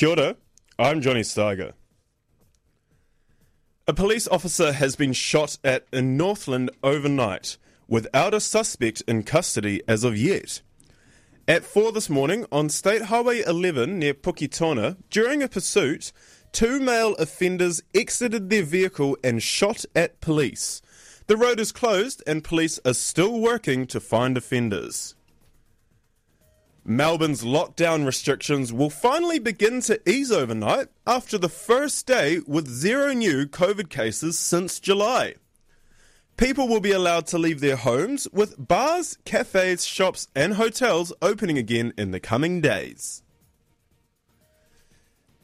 Kia ora, I'm Johnny Steiger. A police officer has been shot at in Northland overnight without a suspect in custody as of yet. At 4 this morning on State Highway 11 near Puketona, during a pursuit, two male offenders exited their vehicle and shot at police. The road is closed and police are still working to find offenders. Melbourne's lockdown restrictions will finally begin to ease overnight after the first day with zero new COVID cases since July. People will be allowed to leave their homes, with bars, cafes, shops, and hotels opening again in the coming days.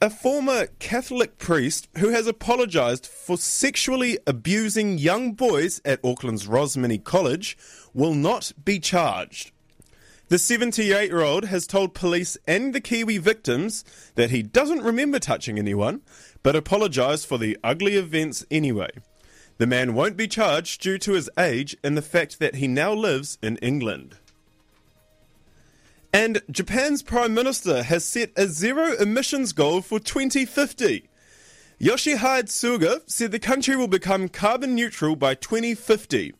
A former Catholic priest who has apologised for sexually abusing young boys at Auckland's Rosmini College will not be charged. The 78 year old has told police and the Kiwi victims that he doesn't remember touching anyone, but apologised for the ugly events anyway. The man won't be charged due to his age and the fact that he now lives in England. And Japan's Prime Minister has set a zero emissions goal for 2050. Yoshihide Suga said the country will become carbon neutral by 2050.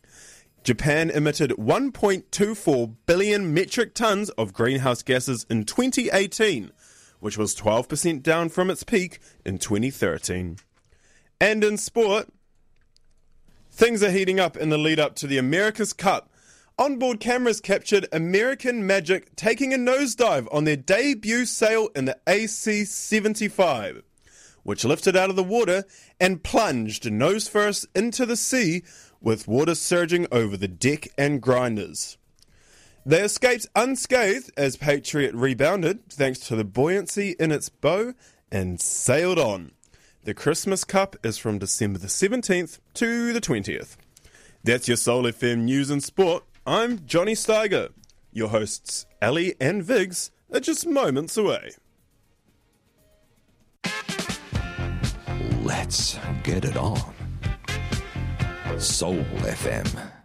Japan emitted 1.24 billion metric tons of greenhouse gases in 2018, which was 12% down from its peak in 2013. And in sport, things are heating up in the lead up to the America's Cup. Onboard cameras captured American Magic taking a nosedive on their debut sail in the AC 75, which lifted out of the water and plunged nose first into the sea with water surging over the deck and grinders. They escaped unscathed as Patriot rebounded thanks to the buoyancy in its bow and sailed on. The Christmas Cup is from December the 17th to the 20th. That's your Soul FM news and sport. I'm Johnny Steiger. Your hosts, Ali and Viggs, are just moments away. Let's get it on. Soul FM.